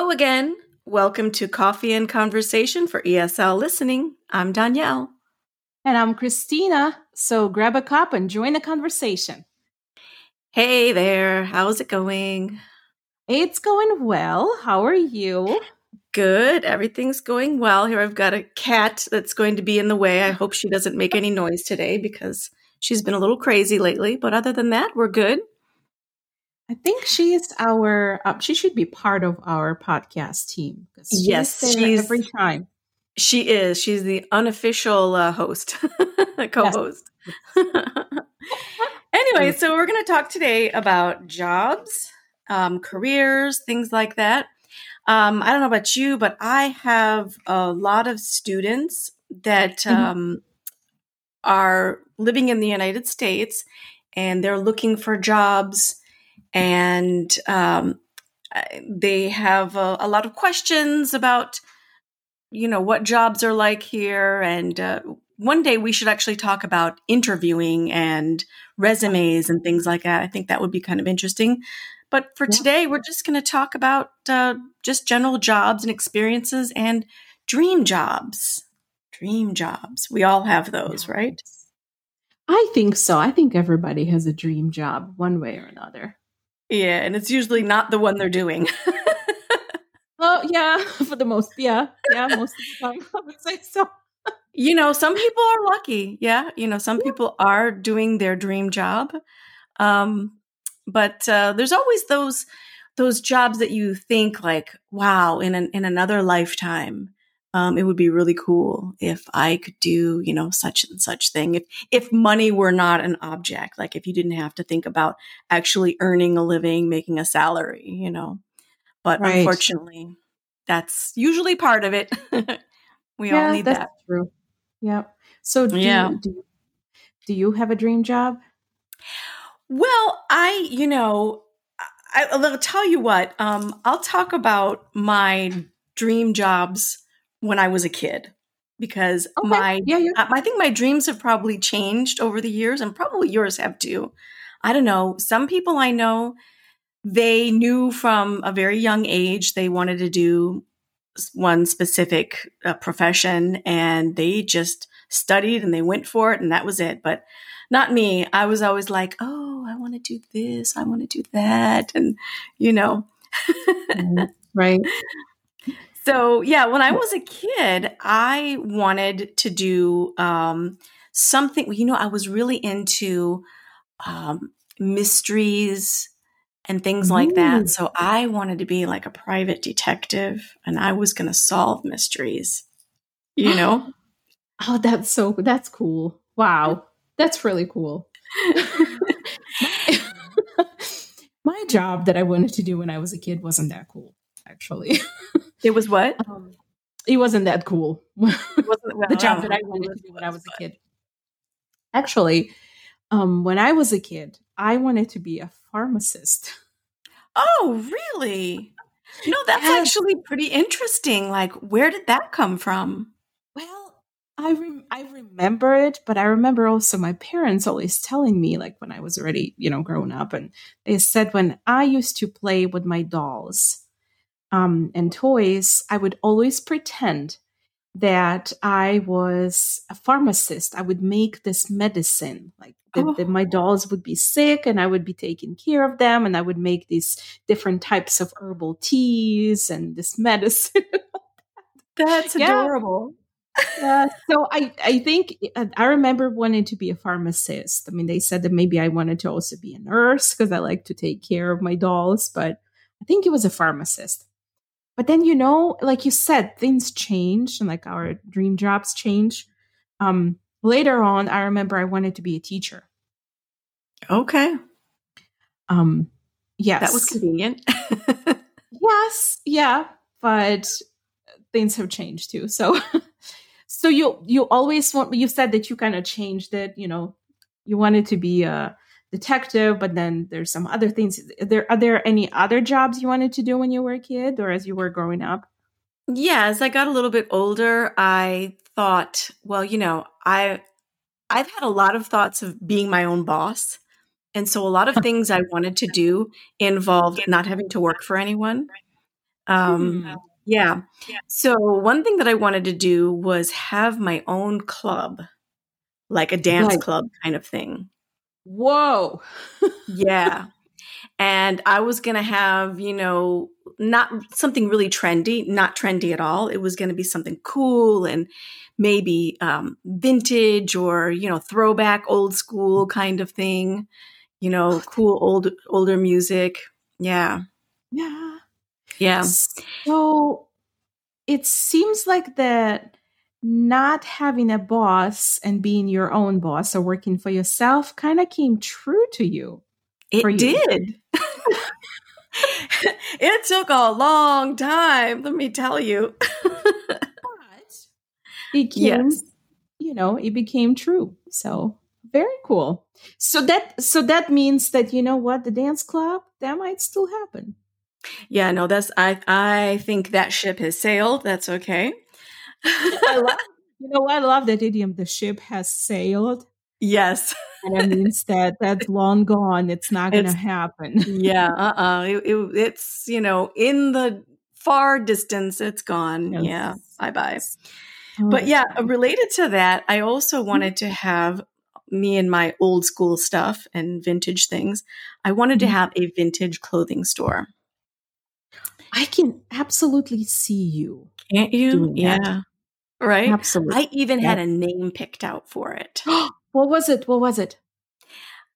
Hello again. Welcome to Coffee and Conversation for ESL Listening. I'm Donielle. And I'm Khrystyna. So grab a cup and join the conversation. Hey there. How's it going? It's going well. How are you? Good. Everything's going well. Here I've got a cat that's going to be in the way. I hope she doesn't make any noise today because she's been a little crazy lately. But other than that, we're good. I think she's our. Uh, she should be part of our podcast team. She's yes, she's every time. She is. She's the unofficial uh, host, co-host. anyway, so we're going to talk today about jobs, um, careers, things like that. Um, I don't know about you, but I have a lot of students that mm-hmm. um, are living in the United States and they're looking for jobs and um, they have a, a, lot of questions about you know what jobs are like here. And uh, one day we should actually talk about interviewing and resumes and things like that. I think that would be kind of interesting. But for yeah. today we're just going to talk about uh, just general jobs and experiences and dream jobs. Dream jobs. We all have those right? I think so. I think everybody has a dream job one way or another yeah, and it's usually not the one they're doing. oh yeah, for the most, yeah, yeah, most of the time I would say so. You know, some people are lucky. Yeah, you know, some yeah. people are doing their dream job, um, but uh, there's always those those jobs that you think like, wow, in an, in another lifetime, um, it would be really cool if I could do, you know, such and such thing. If if money were not an object, like if you didn't have to think about actually earning a living, making a salary, you know. But right. unfortunately, that's usually part of it. we yeah, all need that. True. Yeah. So do yeah. You, do, do you have a dream job? Well, I, you know, I, will tell you what. Um, I'll talk about my dream jobs when I was a kid because okay. my yeah, yeah. I think my dreams have probably changed over the years and probably yours have too. I don't know. Some people I know they knew from a very young age they wanted to do one specific uh, profession and they just studied and they went for it and that was it. But not me. I was always like, "Oh, I want to do this. I want to do that." And you know. right. So, yeah, when I was a kid, I wanted to do um, something. You know, I was really into um, mysteries and things like that. So, I wanted to be like a private detective and I was going to solve mysteries, you know? oh, that's so, that's cool. Wow. That's really cool. My job that I wanted to do when I was a kid wasn't that cool, actually. It was what? Um, it wasn't that cool. It wasn't well, the job that I wanted to do when I was a kid. Actually, um, when I was a kid, I wanted to be a pharmacist. Oh, really? No, that's yes. actually pretty interesting. Like, where did that come from? Well, I rem- I remember it, but I remember also my parents always telling me, like when I was already, you know, grown up, and they said when I used to play with my dolls, um, and toys, I would always pretend that I was a pharmacist. I would make this medicine, like that, oh. my dolls would be sick and I would be taking care of them, and I would make these different types of herbal teas and this medicine. That's adorable. Yeah. so I, I think uh, I remember wanting to be a pharmacist. I mean, they said that maybe I wanted to also be a nurse because I like to take care of my dolls, but I think it was a pharmacist. But then, you know, like you said, things change and like our dream jobs change. Um, later on, I remember I wanted to be a teacher. Okay. Um, yes. That was convenient. yes. Yeah. But things have changed too. So, so you, you always want, you said that you kind of changed it, you know, you wanted to be a, detective, but then there's some other things. Are there are there any other jobs you wanted to do when you were a kid or as you were growing up? Yeah, as I got a little bit older, I thought, well, you know, I I've had a lot of thoughts of being my own boss. And so a lot of things I wanted to do involved not having to work for anyone. Um, Hmm. yeah. So one thing that I wanted to do was have my own club, like a dance Right. club kind of thing. Whoa. Yeah. and I was going to have, you know, not something really trendy, not trendy at all. It was going to be something cool and maybe um, vintage or, you know, throwback old school kind of thing, you know, cool old, older music. Yeah. Yeah. Yeah. So it seems like that not having a boss and being your own boss or working for yourself kind of came true to you. It you. did. it took a long time, let me tell you. But it came, Yes. you know, it became true. So very cool. So that so that means that you know what the dance club that might still happen. Yeah, no, that's I I think that ship has sailed. That's okay. I love, you know? I love that idiom. The ship has sailed, yes. and that means that that's long gone. It's not going to happen. Yeah, uh-uh. It, it, it's, you know, in the far distance it's gone. Yes. Yeah. Bye-bye. Oh, But yeah, related to that, I also wanted to have me and my old school stuff and vintage things. I wanted to Mhm. have a vintage clothing store. I can absolutely see you. Can't you? Yeah. that. Right? Absolutely. I even had a name picked out for it. what was it? What was it?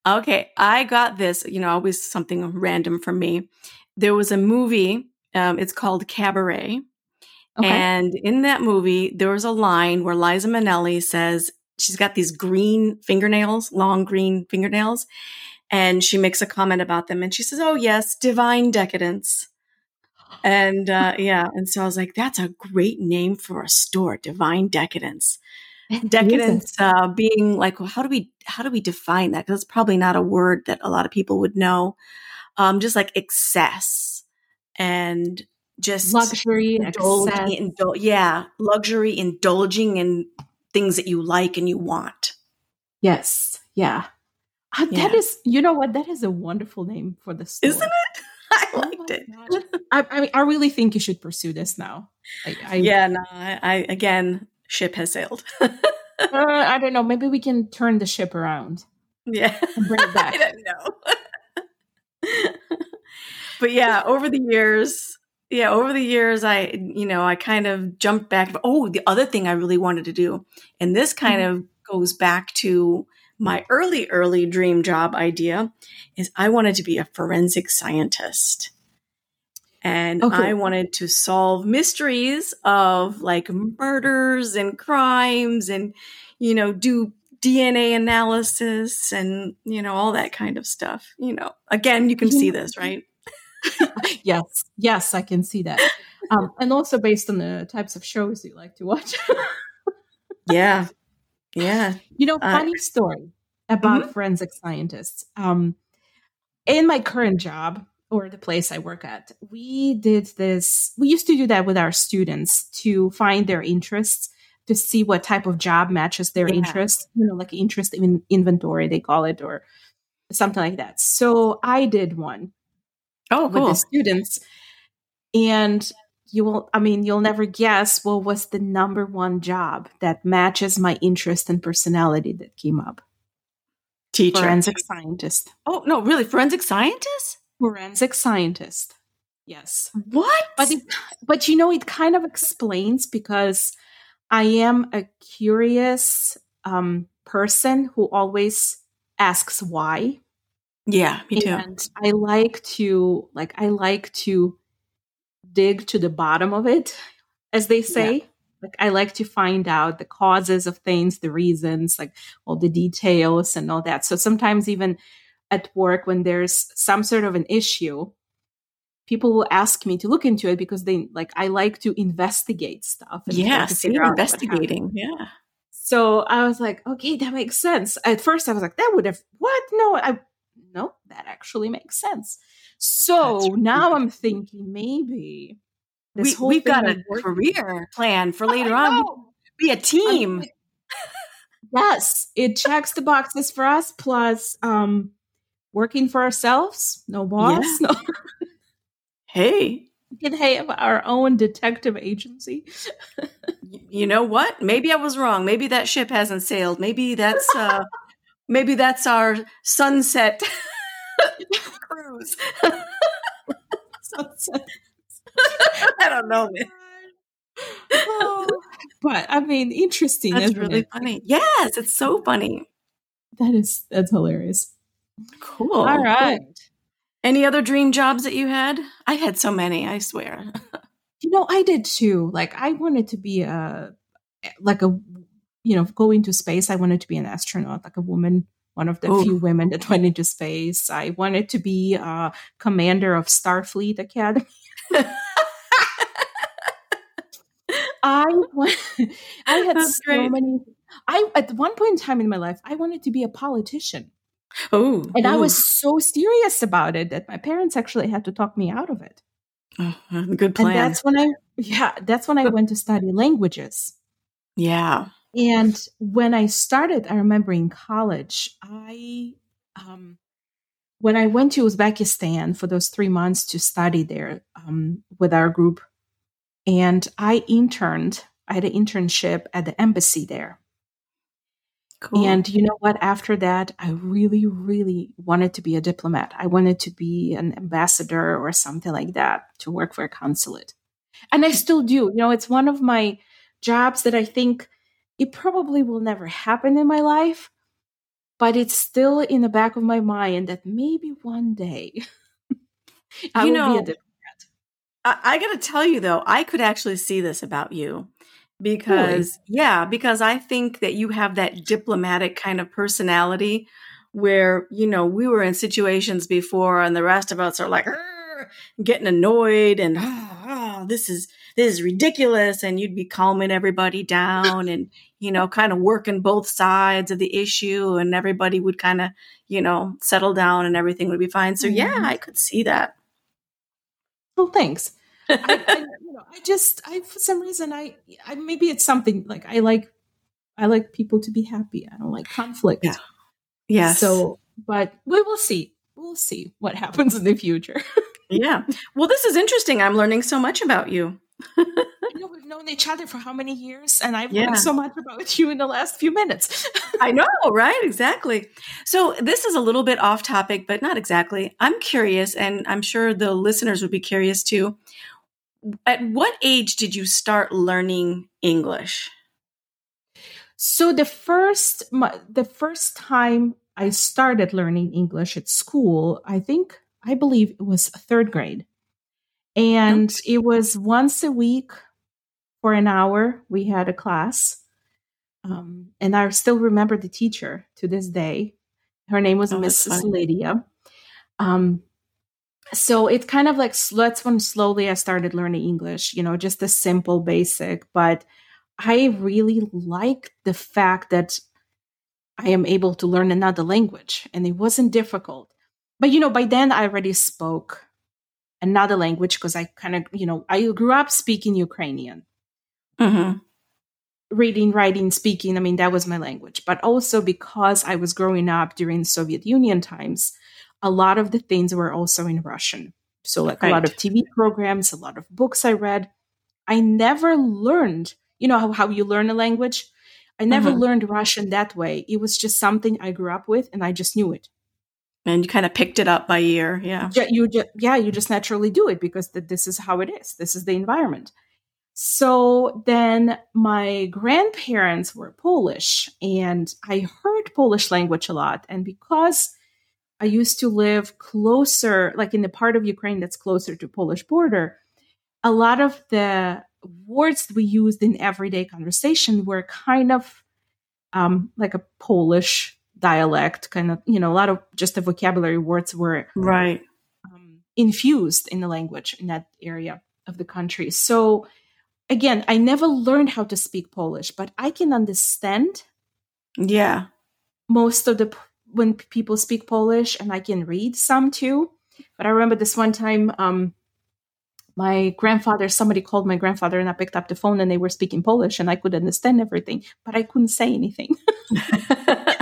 Okay, I got this, you know, always something random from me. There was a movie, um, it's called Cabaret. Okay. And in that movie, there was a line where Liza Minnelli says she's got these green fingernails, long green fingernails, and she makes a comment about them. And she says, Oh, yes, divine decadence. And uh, yeah, and so I was like, that's a great name for a store, Divine Decadence. Decadence uh, being like, well, how do we how do we define that? Because it's probably not a word that a lot of people would know. Um, just like excess and just luxury, indulging, indul- yeah, luxury, indulging in things that you like and you want. Yes. Yeah. Ah, Yeah. That is, you know what? That is a wonderful name for the store. Isn't it? I Oh liked it. I, I mean, I really think you should pursue this now. I, I, yeah, no, I, I again, ship has sailed. uh, I don't know. Maybe we can turn the ship around yeah, bring it I back. don't know. but yeah, over the years, yeah, over the years, I, you know, I kind of jumped back. Oh, the other thing I really wanted to do, and this kind of goes back to my early, early dream job idea, is I wanted to be a forensic scientist. And Okay. I wanted to solve mysteries of like murders and crimes and, you know, do DNA analysis and, you know, all that kind of stuff. You know, again, you can see this, right? yes. Yes, I can see that. Um, and also based on the types of shows you like to watch. Yeah. Yeah. You know, Uh, funny story about Mhm. forensic scientists. Um, in my current job or the place I work at, we did this. We used to do that with our students to find their interests, to see what type of job matches their Yeah. interests. You know, like interest in inventory, they call it, or something like that. So I did one Oh, with the students, and you will. I mean, you'll never guess what was the number one job that matches my interest and personality that came up Teacher. forensic scientist. Oh, no, really? Forensic scientist? Forensic scientist. Yes. What? But it, but you know it kind of explains because I am a curious um, person who always asks why. yeah, me too. And I like to like I like to dig to the bottom of it, as they say. Like I like to find out the causes of things, the reasons, like all the details and all that. So sometimes even at work when there's some sort of an issue, people will ask me to look into it because they like I like to investigate stuff. and yeah, see, figure out what happened. investigating. Yeah. So I was like, okay, that makes sense. At first, I was like, that would have what? No, I no, that actually makes sense. So That's now I'm thinking maybe this We, whole we've got a working- career plan for later on. Be a team. mean, yes, it checks the boxes for us. Plus, um, working for ourselves, no boss, no. hey, We can have our own detective agency. you know what? Maybe I was wrong. Maybe that ship hasn't sailed. Maybe that's uh maybe that's our sunset cruise. sunset. I don't know, man. Oh, but I mean, interesting. That's really it? funny. Yes, it's so funny. That is that's hilarious. Cool. All right. Cool. Any other dream jobs that you had? I had so many, I swear. you know, I did too. Like I wanted to be a eh, like a you know, go into space. I wanted to be an astronaut, like a woman, one of the Ooh. few women that went into space. I wanted to be a commander of Starfleet Academy. I I had That's so great. many. I at one point in time in my life, I wanted to be a politician. Oh, and ooh. I was so serious about it that my parents actually had to talk me out of it. Oh, good plan. And that's when I, yeah, that's when I went to study languages. Yeah. And when I started, I remember in college, I, um, when I went to Uzbekistan for those three months to study there um, with our group, and I interned. I had an internship at the embassy there. Cool. And you know what? After that, I really, really wanted to be a diplomat. I wanted to be an ambassador or something like that to work for a consulate. And I still do. You know, it's one of my jobs that I think it probably will never happen in my life, but it's still in the back of my mind that maybe one day I you will know, be a diplomat. I, I got to tell you though, I could actually see this about you because really? yeah, because I think that you have that diplomatic kind of personality where you know we were in situations before and the rest of us are like getting annoyed and oh, oh, this is this is ridiculous and you'd be calming everybody down and you know kind of working both sides of the issue and everybody would kind of you know settle down and everything would be fine so yeah mm-hmm. i could see that well thanks I, I, you know, I just, I for some reason, I, I maybe it's something like I like, I like people to be happy. I don't like conflict. Yeah. Yeah. So, but we will see. We'll see what happens in the future. yeah. Well, this is interesting. I'm learning so much about you. You know, we've known each other for how many years, and I've yeah. learned so much about you in the last few minutes. I know, right? Exactly. So, this is a little bit off topic, but not exactly. I'm curious, and I'm sure the listeners would be curious too at what age did you start learning English? So the first the first time I started learning English at school, I think I believe it was third grade. And it was once a week for an hour. We had a class. Um, and I still remember the teacher to this day. Her name was oh, Mrs. Lydia. Um, so it's kind of like that's when slowly I started learning English, you know, just the simple basic. But I really like the fact that I am able to learn another language and it wasn't difficult. But, you know, by then I already spoke another language because I kind of, you know, I grew up speaking Ukrainian. Mm-hmm. Reading, writing, speaking, I mean, that was my language. But also because I was growing up during Soviet Union times, a lot of the things were also in Russian. So, like right. a lot of TV programs, a lot of books I read. I never learned, you know, how, how you learn a language. I never mm-hmm. learned Russian that way. It was just something I grew up with and I just knew it. And you kind of picked it up by ear. Yeah. You just, yeah, you just naturally do it because th- this is how it is. This is the environment. So then my grandparents were Polish and I heard Polish language a lot. And because I used to live closer, like in the part of Ukraine that's closer to Polish border. A lot of the words we used in everyday conversation were kind of um, like a Polish dialect, kind of, you know, a lot of just the vocabulary words were right um, infused in the language in that area of the country. So again, I never learned how to speak Polish, but I can understand. Yeah. Most of the when people speak Polish, and I can read some too. But I remember this one time, um, my grandfather, somebody called my grandfather, and I picked up the phone, and they were speaking Polish, and I could understand everything, but I couldn't say anything.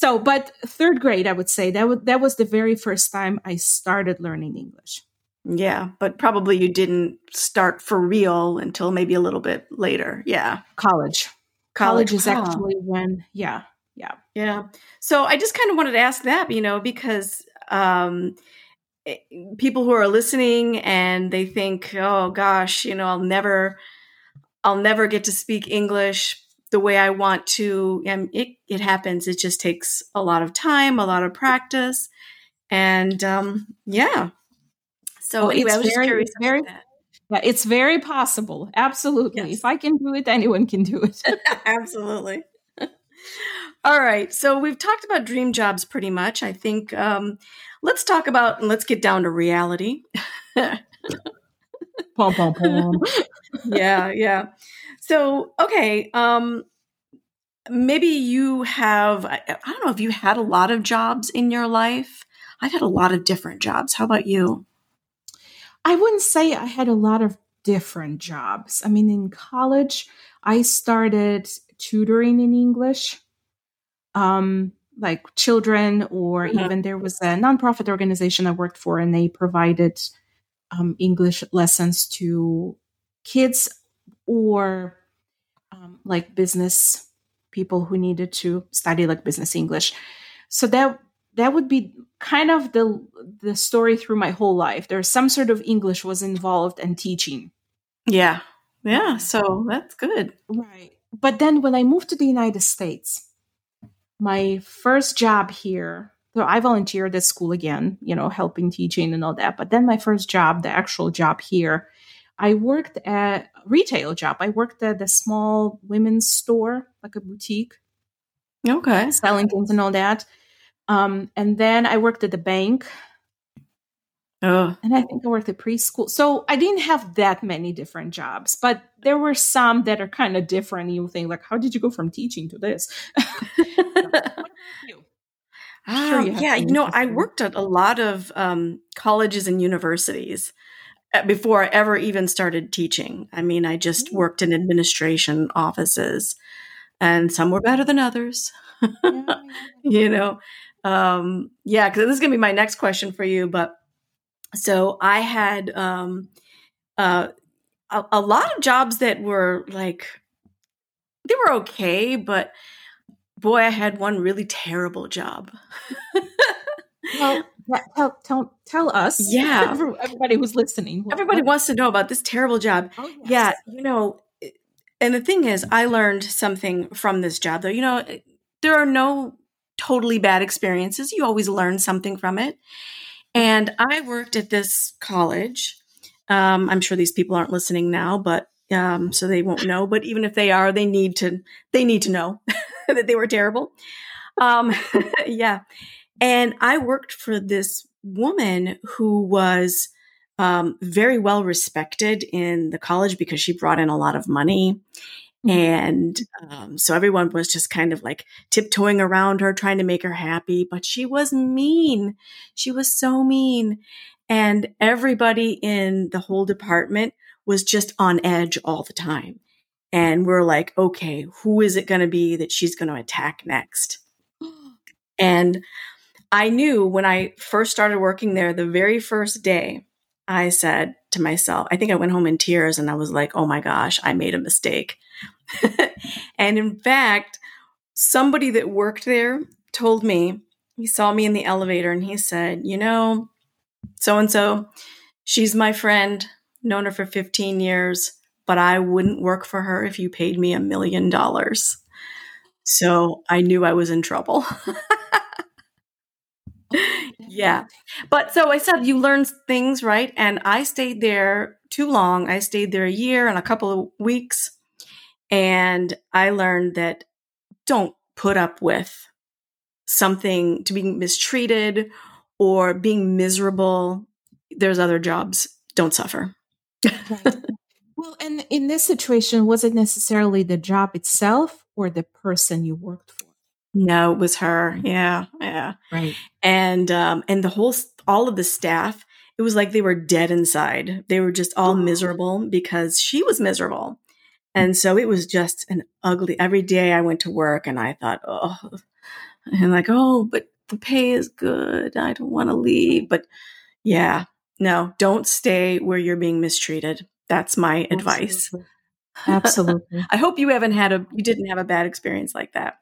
so, but third grade, I would say that was that was the very first time I started learning English. Yeah, but probably you didn't start for real until maybe a little bit later. Yeah. College. College, College is huh. actually when, yeah, yeah. Yeah. So I just kind of wanted to ask that, you know, because um, eh, people who are listening and they think, oh gosh, you know, I'll never, I'll never get to speak English the way I want to. And it, it happens. It just takes a lot of time, a lot of practice. And um, yeah. So well, anyway, I was very, curious very, Yeah, it's very possible. Absolutely. Yes. If I can do it, anyone can do it. Absolutely. All right. So we've talked about dream jobs pretty much. I think um, let's talk about and let's get down to reality. pom pom pom. yeah, yeah. So okay, um, maybe you have. I, I don't know if you had a lot of jobs in your life. I've had a lot of different jobs. How about you? I wouldn't say I had a lot of different jobs. I mean, in college, I started tutoring in English um, like children, or mm-hmm. even there was a nonprofit organization I worked for, and they provided um, English lessons to kids or like business people who needed to study like business English. So that that would be kind of the the story through my whole life. There's some sort of English was involved and teaching. Yeah. Yeah, so that's good. Right. But then when I moved to the United States, my first job here so i volunteered at school again you know helping teaching and all that but then my first job the actual job here i worked at a retail job i worked at a small women's store like a boutique okay selling things and all that um, and then i worked at the bank Oh. And I think I worked at preschool. So I didn't have that many different jobs, but there were some that are kind of different. You think like, how did you go from teaching to this? you? Um, you yeah, you know, I worked at a lot of um, colleges and universities before I ever even started teaching. I mean, I just mm. worked in administration offices, and some were better than others. you know, um, yeah, because this is going to be my next question for you, but so I had um, uh, a, a lot of jobs that were like they were okay, but boy, I had one really terrible job. well, tell, tell, tell us. Yeah. Everybody who's listening. Everybody wants to know about this terrible job. Oh, yes. Yeah. You know, and the thing is, I learned something from this job, though. You know, there are no totally bad experiences. You always learn something from it. And I worked at this college. Um, I'm sure these people aren't listening now, but um, so they won't know. But even if they are, they need to they need to know that they were terrible. Um, yeah, and I worked for this woman who was um, very well respected in the college because she brought in a lot of money. Mm-hmm. And um, so everyone was just kind of like tiptoeing around her, trying to make her happy. But she was mean. She was so mean. And everybody in the whole department was just on edge all the time. And we're like, okay, who is it going to be that she's going to attack next? And I knew when I first started working there, the very first day, I said to myself, I think I went home in tears and I was like, oh my gosh, I made a mistake. and in fact, somebody that worked there told me, he saw me in the elevator and he said, you know, so and so, she's my friend, known her for 15 years, but I wouldn't work for her if you paid me a million dollars. So I knew I was in trouble. yeah. But so I said you learn things, right? And I stayed there too long. I stayed there a year and a couple of weeks. And I learned that don't put up with something to being mistreated or being miserable. There's other jobs. Don't suffer. right. Well, and in this situation, was it necessarily the job itself or the person you worked for? No, it was her. Yeah, yeah. Right. And um and the whole all of the staff, it was like they were dead inside. They were just all miserable because she was miserable. And so it was just an ugly every day I went to work and I thought, oh and like, oh, but the pay is good. I don't want to leave. But yeah, no, don't stay where you're being mistreated. That's my Absolutely. advice. Absolutely. I hope you haven't had a you didn't have a bad experience like that.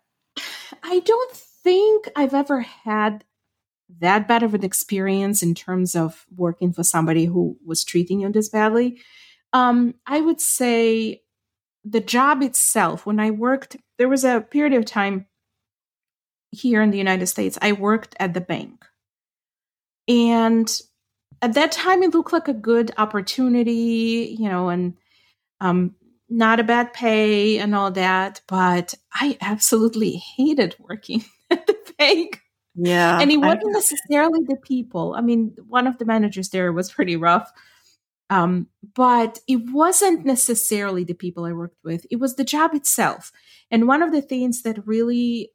I don't think I've ever had that bad of an experience in terms of working for somebody who was treating you this badly. Um, I would say the job itself, when I worked, there was a period of time here in the United States, I worked at the bank. And at that time, it looked like a good opportunity, you know, and um, not a bad pay and all that. But I absolutely hated working at the bank. Yeah. And it wasn't necessarily the people. I mean, one of the managers there was pretty rough. Um, but it wasn't necessarily the people I worked with, it was the job itself. And one of the things that really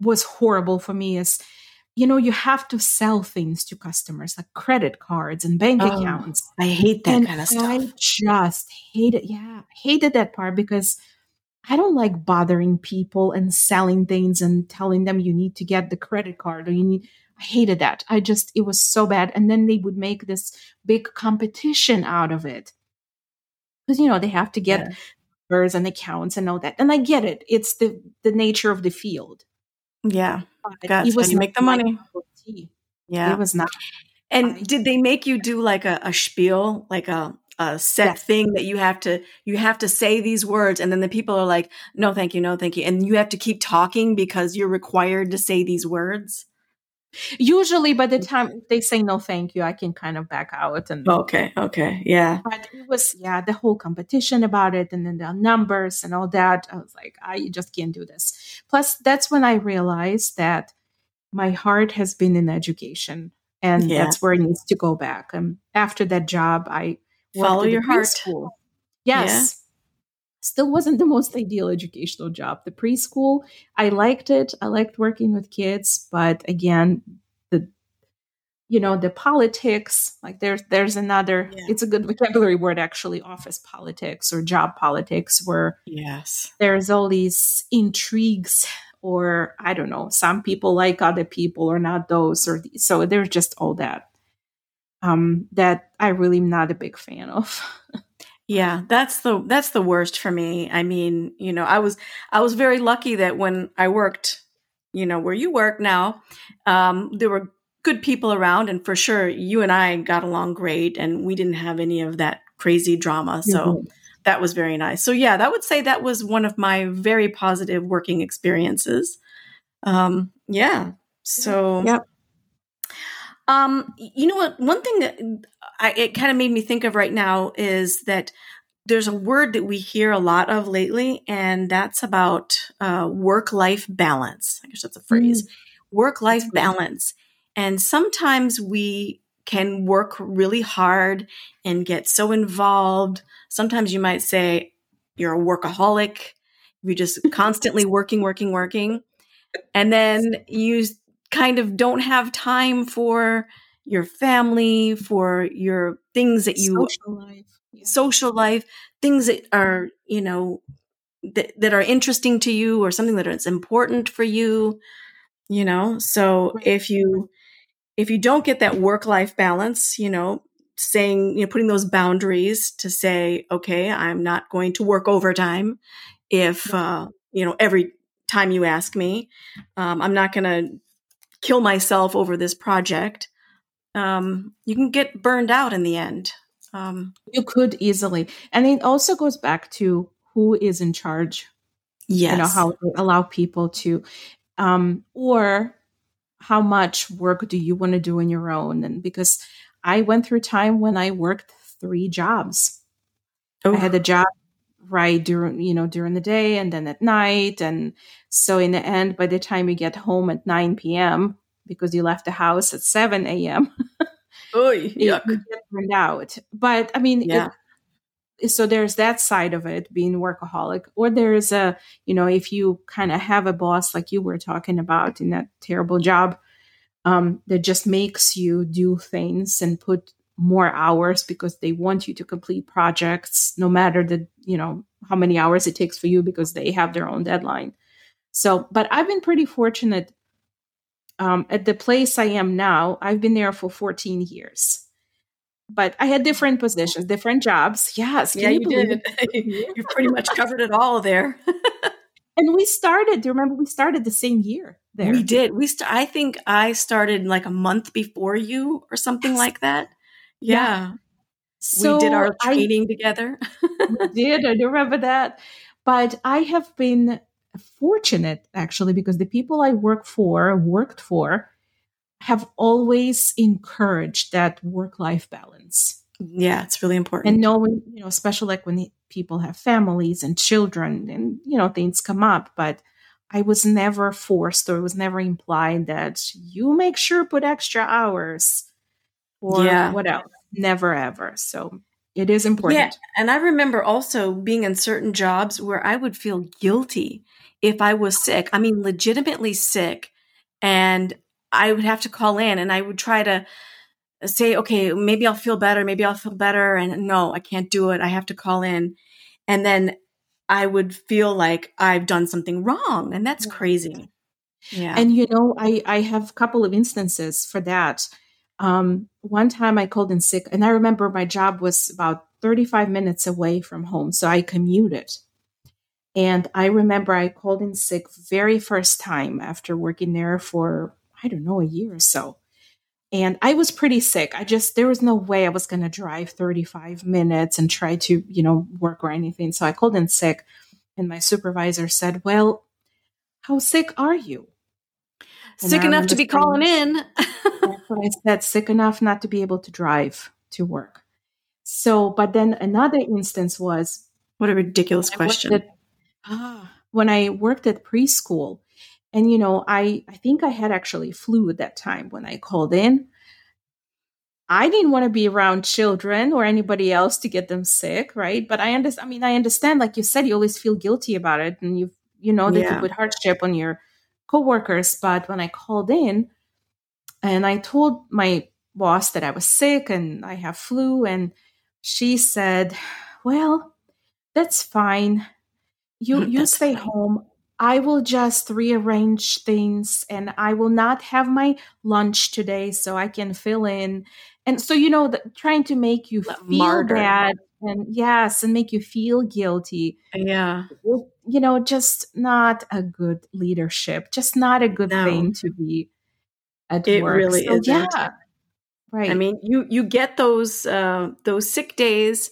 was horrible for me is you know you have to sell things to customers like credit cards and bank oh, accounts. I hate that and kind of stuff. i just hated yeah hated that part because i don't like bothering people and selling things and telling them you need to get the credit card or you need i hated that. I just it was so bad. And then they would make this big competition out of it. Because you know they have to get yeah. and accounts and all that. And i get it. It's the the nature of the field yeah. Gotcha. It was you make the money. Yeah. It was not. And did they make you do like a, a spiel, like a, a set thing that you have to you have to say these words and then the people are like no thank you no thank you and you have to keep talking because you're required to say these words Usually, by the mm-hmm. time they say no, thank you, I can kind of back out. And okay, okay, yeah. But it was yeah, the whole competition about it, and then the numbers and all that. I was like, I just can't do this. Plus, that's when I realized that my heart has been in education, and yeah. that's where it needs to go back. And after that job, I follow your heart. School. Yes. Still wasn't the most ideal educational job. The preschool, I liked it. I liked working with kids, but again, the you know, the politics, like there's there's another yeah. it's a good vocabulary word actually, office politics or job politics where yes. There's all these intrigues or I don't know, some people like other people or not those or these. so there's just all that. Um, that I really am not a big fan of. Yeah, that's the that's the worst for me. I mean, you know, I was I was very lucky that when I worked, you know, where you work now, um, there were good people around, and for sure, you and I got along great, and we didn't have any of that crazy drama. So mm-hmm. that was very nice. So yeah, that would say that was one of my very positive working experiences. Um, yeah. So yep. Um, you know what? One thing that I, it kind of made me think of right now is that there's a word that we hear a lot of lately, and that's about uh, work life balance. I guess that's a phrase mm. work life balance. And sometimes we can work really hard and get so involved. Sometimes you might say you're a workaholic. You're just constantly working, working, working. And then you kind of don't have time for your family, for your things that you social life, yeah. social life, things that are, you know, that, that are interesting to you or something that is important for you, you know? So right. if you, if you don't get that work life balance, you know, saying, you know, putting those boundaries to say, okay, I'm not going to work overtime if, uh, you know, every time you ask me, um, I'm not going to kill myself over this project, um, you can get burned out in the end. Um, you could easily, and it also goes back to who is in charge. Yes, you know how to allow people to, um, or how much work do you want to do on your own? And because I went through time when I worked three jobs. I had a job right during you know during the day and then at night. And so in the end by the time you get home at 9 p.m because you left the house at 7 a.m Oy, you, you get burned out. But i mean yeah. It, so there's that side of it being workaholic. Or there's a you know if you kind of have a boss like you were talking about in that terrible job um, that just makes you do things and put more hours because they want you to complete projects no matter the you know how many hours it takes for you because they have their own deadline so but i've been pretty fortunate um, at the place i am now i've been there for 14 years but I had different positions, different jobs. Yes, yeah, you, you did. you pretty much covered it all there. and we started. Do you remember we started the same year? There, we did. We st- I think I started like a month before you, or something yes. like that. Yeah. yeah. So we did our training I, together. we did. I do remember that. But I have been fortunate actually because the people I work for, worked for, have always encouraged that work life balance. Yeah, it's really important. And knowing, you know, especially like when people have families and children and, you know, things come up. But I was never forced or it was never implied that you make sure put extra hours or yeah. what else. Never ever. So it is important. Yeah. And I remember also being in certain jobs where I would feel guilty if I was sick. I mean, legitimately sick. And I would have to call in and I would try to say, okay, maybe I'll feel better. Maybe I'll feel better. And no, I can't do it. I have to call in. And then I would feel like I've done something wrong. And that's crazy. Yeah. And you know, I, I have a couple of instances for that. Um, one time I called in sick and I remember my job was about 35 minutes away from home. So I commuted. And I remember I called in sick very first time after working there for I don't know, a year or so. And I was pretty sick. I just, there was no way I was going to drive 35 minutes and try to, you know, work or anything. So I called in sick. And my supervisor said, Well, how sick are you? And sick enough to be calling in. that's what I said, sick enough not to be able to drive to work. So, but then another instance was what a ridiculous question. At, ah, when I worked at preschool, and, you know, I, I think I had actually flu at that time when I called in. I didn't want to be around children or anybody else to get them sick, right? But I understand. I mean, I understand. Like you said, you always feel guilty about it, and you you know that yeah. you put hardship on your coworkers. But when I called in, and I told my boss that I was sick and I have flu, and she said, "Well, that's fine. You you that's stay fine. home. I will just rearrange things and I will not have my lunch today so I can fill in. And so, you know, the, trying to make you feel Martyr. bad and yes, and make you feel guilty. Yeah. You know, just not a good leadership, just not a good no. thing to be at it work. really so, is. Yeah. Right. I mean, you you get those uh those sick days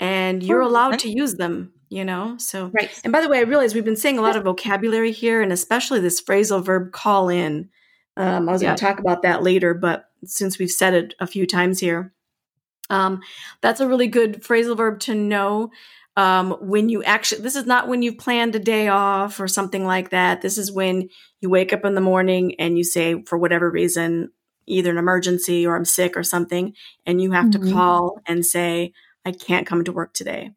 and you're allowed to use them you know so right and by the way i realize we've been saying a lot of vocabulary here and especially this phrasal verb call in um, i was yeah. going to talk about that later but since we've said it a few times here um, that's a really good phrasal verb to know um, when you actually this is not when you've planned a day off or something like that this is when you wake up in the morning and you say for whatever reason either an emergency or i'm sick or something and you have mm-hmm. to call and say i can't come to work today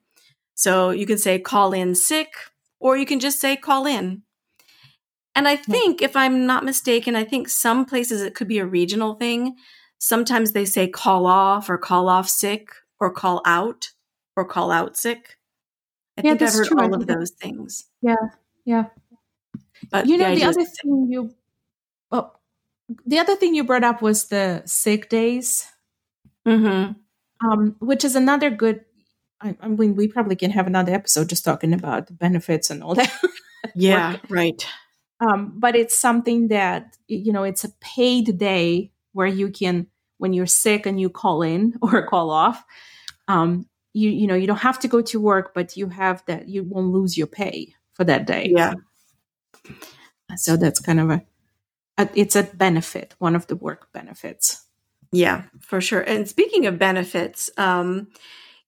so you can say call in sick, or you can just say call in. And I think, if I'm not mistaken, I think some places it could be a regional thing. Sometimes they say call off or call off sick or call out or call out sick. I yeah, think I've heard true. all of those things. Yeah, yeah. But you know, the, the other thing you, oh, the other thing you brought up was the sick days, mm-hmm. um, which is another good I, I mean, we probably can have another episode just talking about the benefits and all that. yeah, right. Um, but it's something that you know, it's a paid day where you can, when you're sick and you call in or call off, um, you you know, you don't have to go to work, but you have that you won't lose your pay for that day. Yeah. So that's kind of a, a it's a benefit, one of the work benefits. Yeah, for sure. And speaking of benefits, um,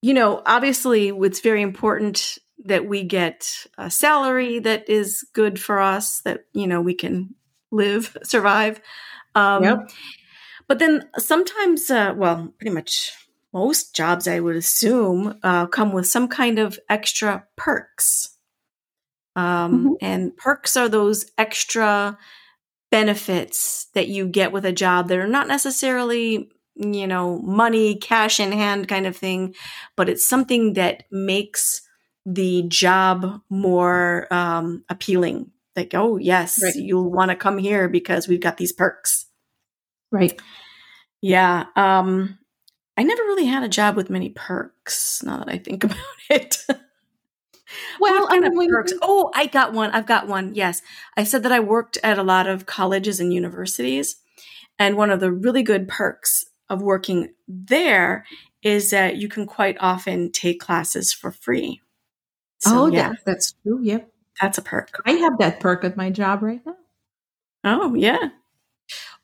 you know, obviously it's very important that we get a salary that is good for us, that, you know, we can live, survive. Um, yep. But then sometimes, uh, well, pretty much most jobs, I would assume, uh, come with some kind of extra perks. Um, mm-hmm. And perks are those extra benefits that you get with a job that are not necessarily you know, money, cash in hand kind of thing, but it's something that makes the job more um, appealing. Like, oh, yes, right. you'll want to come here because we've got these perks. Right. Yeah. Um, I never really had a job with many perks. Now that I think about it. Well, I mean, perks. Oh, I got one. I've got one. Yes, I said that I worked at a lot of colleges and universities, and one of the really good perks of working there is that you can quite often take classes for free. So, oh, yeah, that's true. Yep, that's a perk. I have that perk at my job right now. Oh, yeah.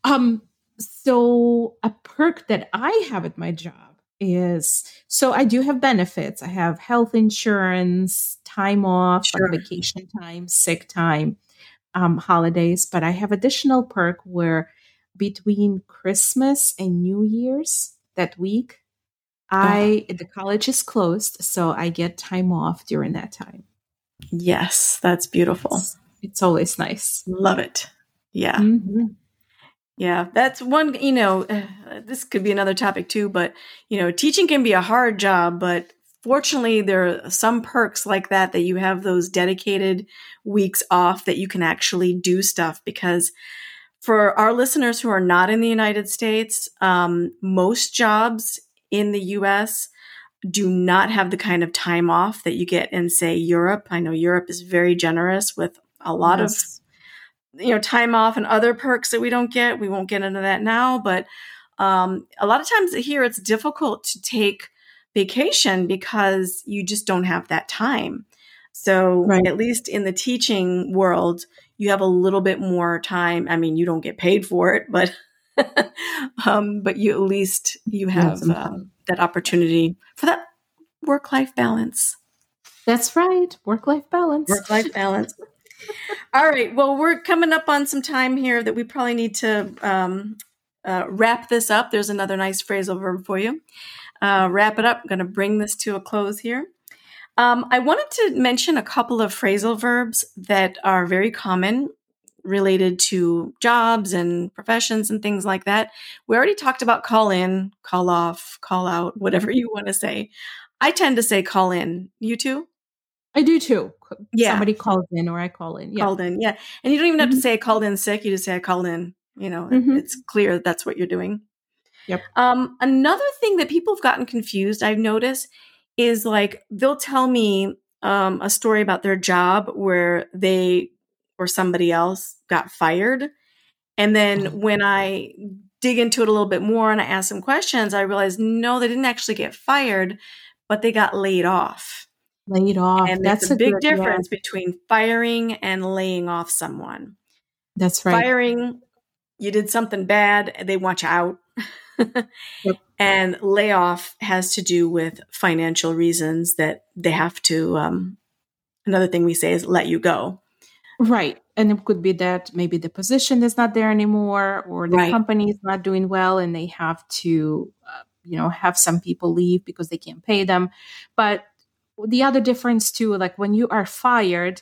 Um, so a perk that I have at my job is so I do have benefits. I have health insurance, time off, sure. like vacation time, sick time, um, holidays, but I have additional perk where between Christmas and New Year's that week, I oh. the college is closed, so I get time off during that time. Yes, that's beautiful. It's, it's always nice. Love it. Yeah. Mm-hmm. Yeah, that's one, you know, this could be another topic too, but, you know, teaching can be a hard job, but fortunately there are some perks like that that you have those dedicated weeks off that you can actually do stuff because for our listeners who are not in the United States, um, most jobs in the US do not have the kind of time off that you get in, say, Europe. I know Europe is very generous with a lot yes. of you know time off and other perks that we don't get we won't get into that now but um, a lot of times here it's difficult to take vacation because you just don't have that time. So right. at least in the teaching world you have a little bit more time. I mean you don't get paid for it but um, but you at least you have um, that opportunity for that work life balance. That's right. Work life balance. Work life balance all right. Well, we're coming up on some time here that we probably need to um, uh, wrap this up. There's another nice phrasal verb for you. Uh, wrap it up. I'm going to bring this to a close here. Um, I wanted to mention a couple of phrasal verbs that are very common related to jobs and professions and things like that. We already talked about call in, call off, call out, whatever you want to say. I tend to say call in. You too? I do too. Yeah. Somebody calls in or I call in. Yeah. Called in. Yeah. And you don't even have mm-hmm. to say I called in sick. You just say I called in. You know, mm-hmm. it's clear that that's what you're doing. Yep. Um, another thing that people have gotten confused, I've noticed, is like they'll tell me um, a story about their job where they or somebody else got fired. And then oh. when I dig into it a little bit more and I ask some questions, I realize no, they didn't actually get fired, but they got laid off laid off. And that's a, a big difference yeah. between firing and laying off someone. That's right. Firing, you did something bad, they want you out. yep. And layoff has to do with financial reasons that they have to. Um, another thing we say is let you go. Right. And it could be that maybe the position is not there anymore or the right. company is not doing well and they have to, uh, you know, have some people leave because they can't pay them. But the other difference too, like when you are fired,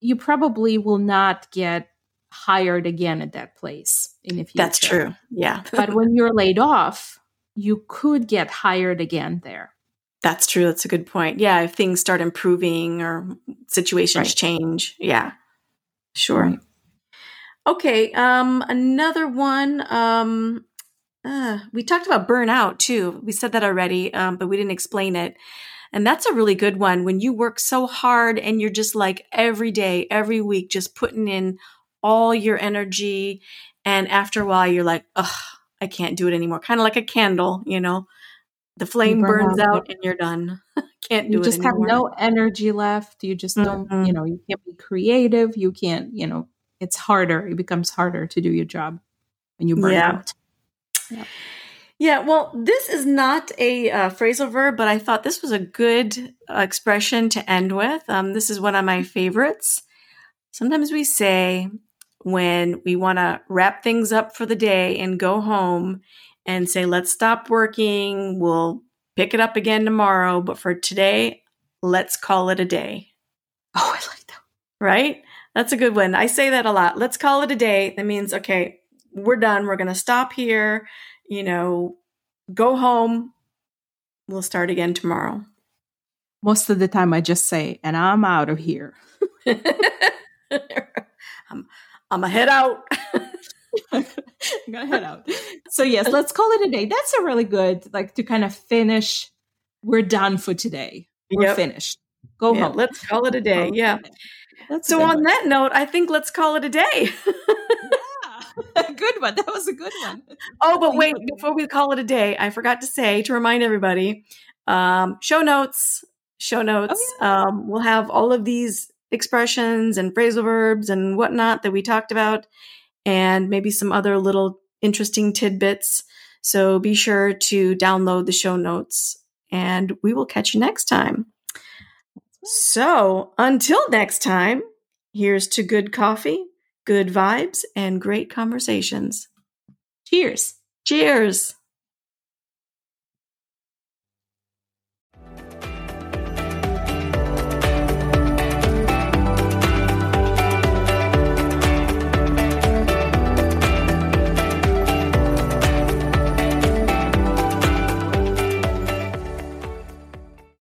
you probably will not get hired again at that place in the future. That's true. Yeah. but when you're laid off, you could get hired again there. That's true. That's a good point. Yeah, if things start improving or situations right. change. Yeah. Sure. Right. Okay, um another one um uh, we talked about burnout too. We said that already, um, but we didn't explain it. And that's a really good one when you work so hard and you're just like every day, every week, just putting in all your energy. And after a while, you're like, ugh, I can't do it anymore. Kind of like a candle, you know, the flame burn burns out, out and you're done. can't do it. you just have no energy left. You just don't, mm-hmm. you know, you can't be creative. You can't, you know, it's harder. It becomes harder to do your job when you burn yeah. out. Yeah. Yeah, well, this is not a uh, phrasal verb, but I thought this was a good uh, expression to end with. Um, this is one of my favorites. Sometimes we say when we want to wrap things up for the day and go home and say, let's stop working, we'll pick it up again tomorrow, but for today, let's call it a day. Oh, I like that. Right? That's a good one. I say that a lot. Let's call it a day. That means, okay, we're done. We're going to stop here you know, go home. We'll start again tomorrow. Most of the time, I just say, and I'm out of here. I'm, I'm a head out. I'm gonna head out. so yes, let's call it a day. That's a really good like to kind of finish. We're done for today. We're Yep. finished. Go Yeah, home. let's call it a day. Yeah. That's So on one. that note, I think let's call it a day. Yeah. good one. That was a good one. Oh, but wait, before we call it a day, I forgot to say to remind everybody, um, show notes, show notes. um, we'll have all of these expressions and phrasal verbs and whatnot that we talked about, and maybe some other little interesting tidbits. So be sure to download the show notes, and we will catch you next time. So until next time, here's to good coffee, good vibes, and great conversations. Cheers. Cheers.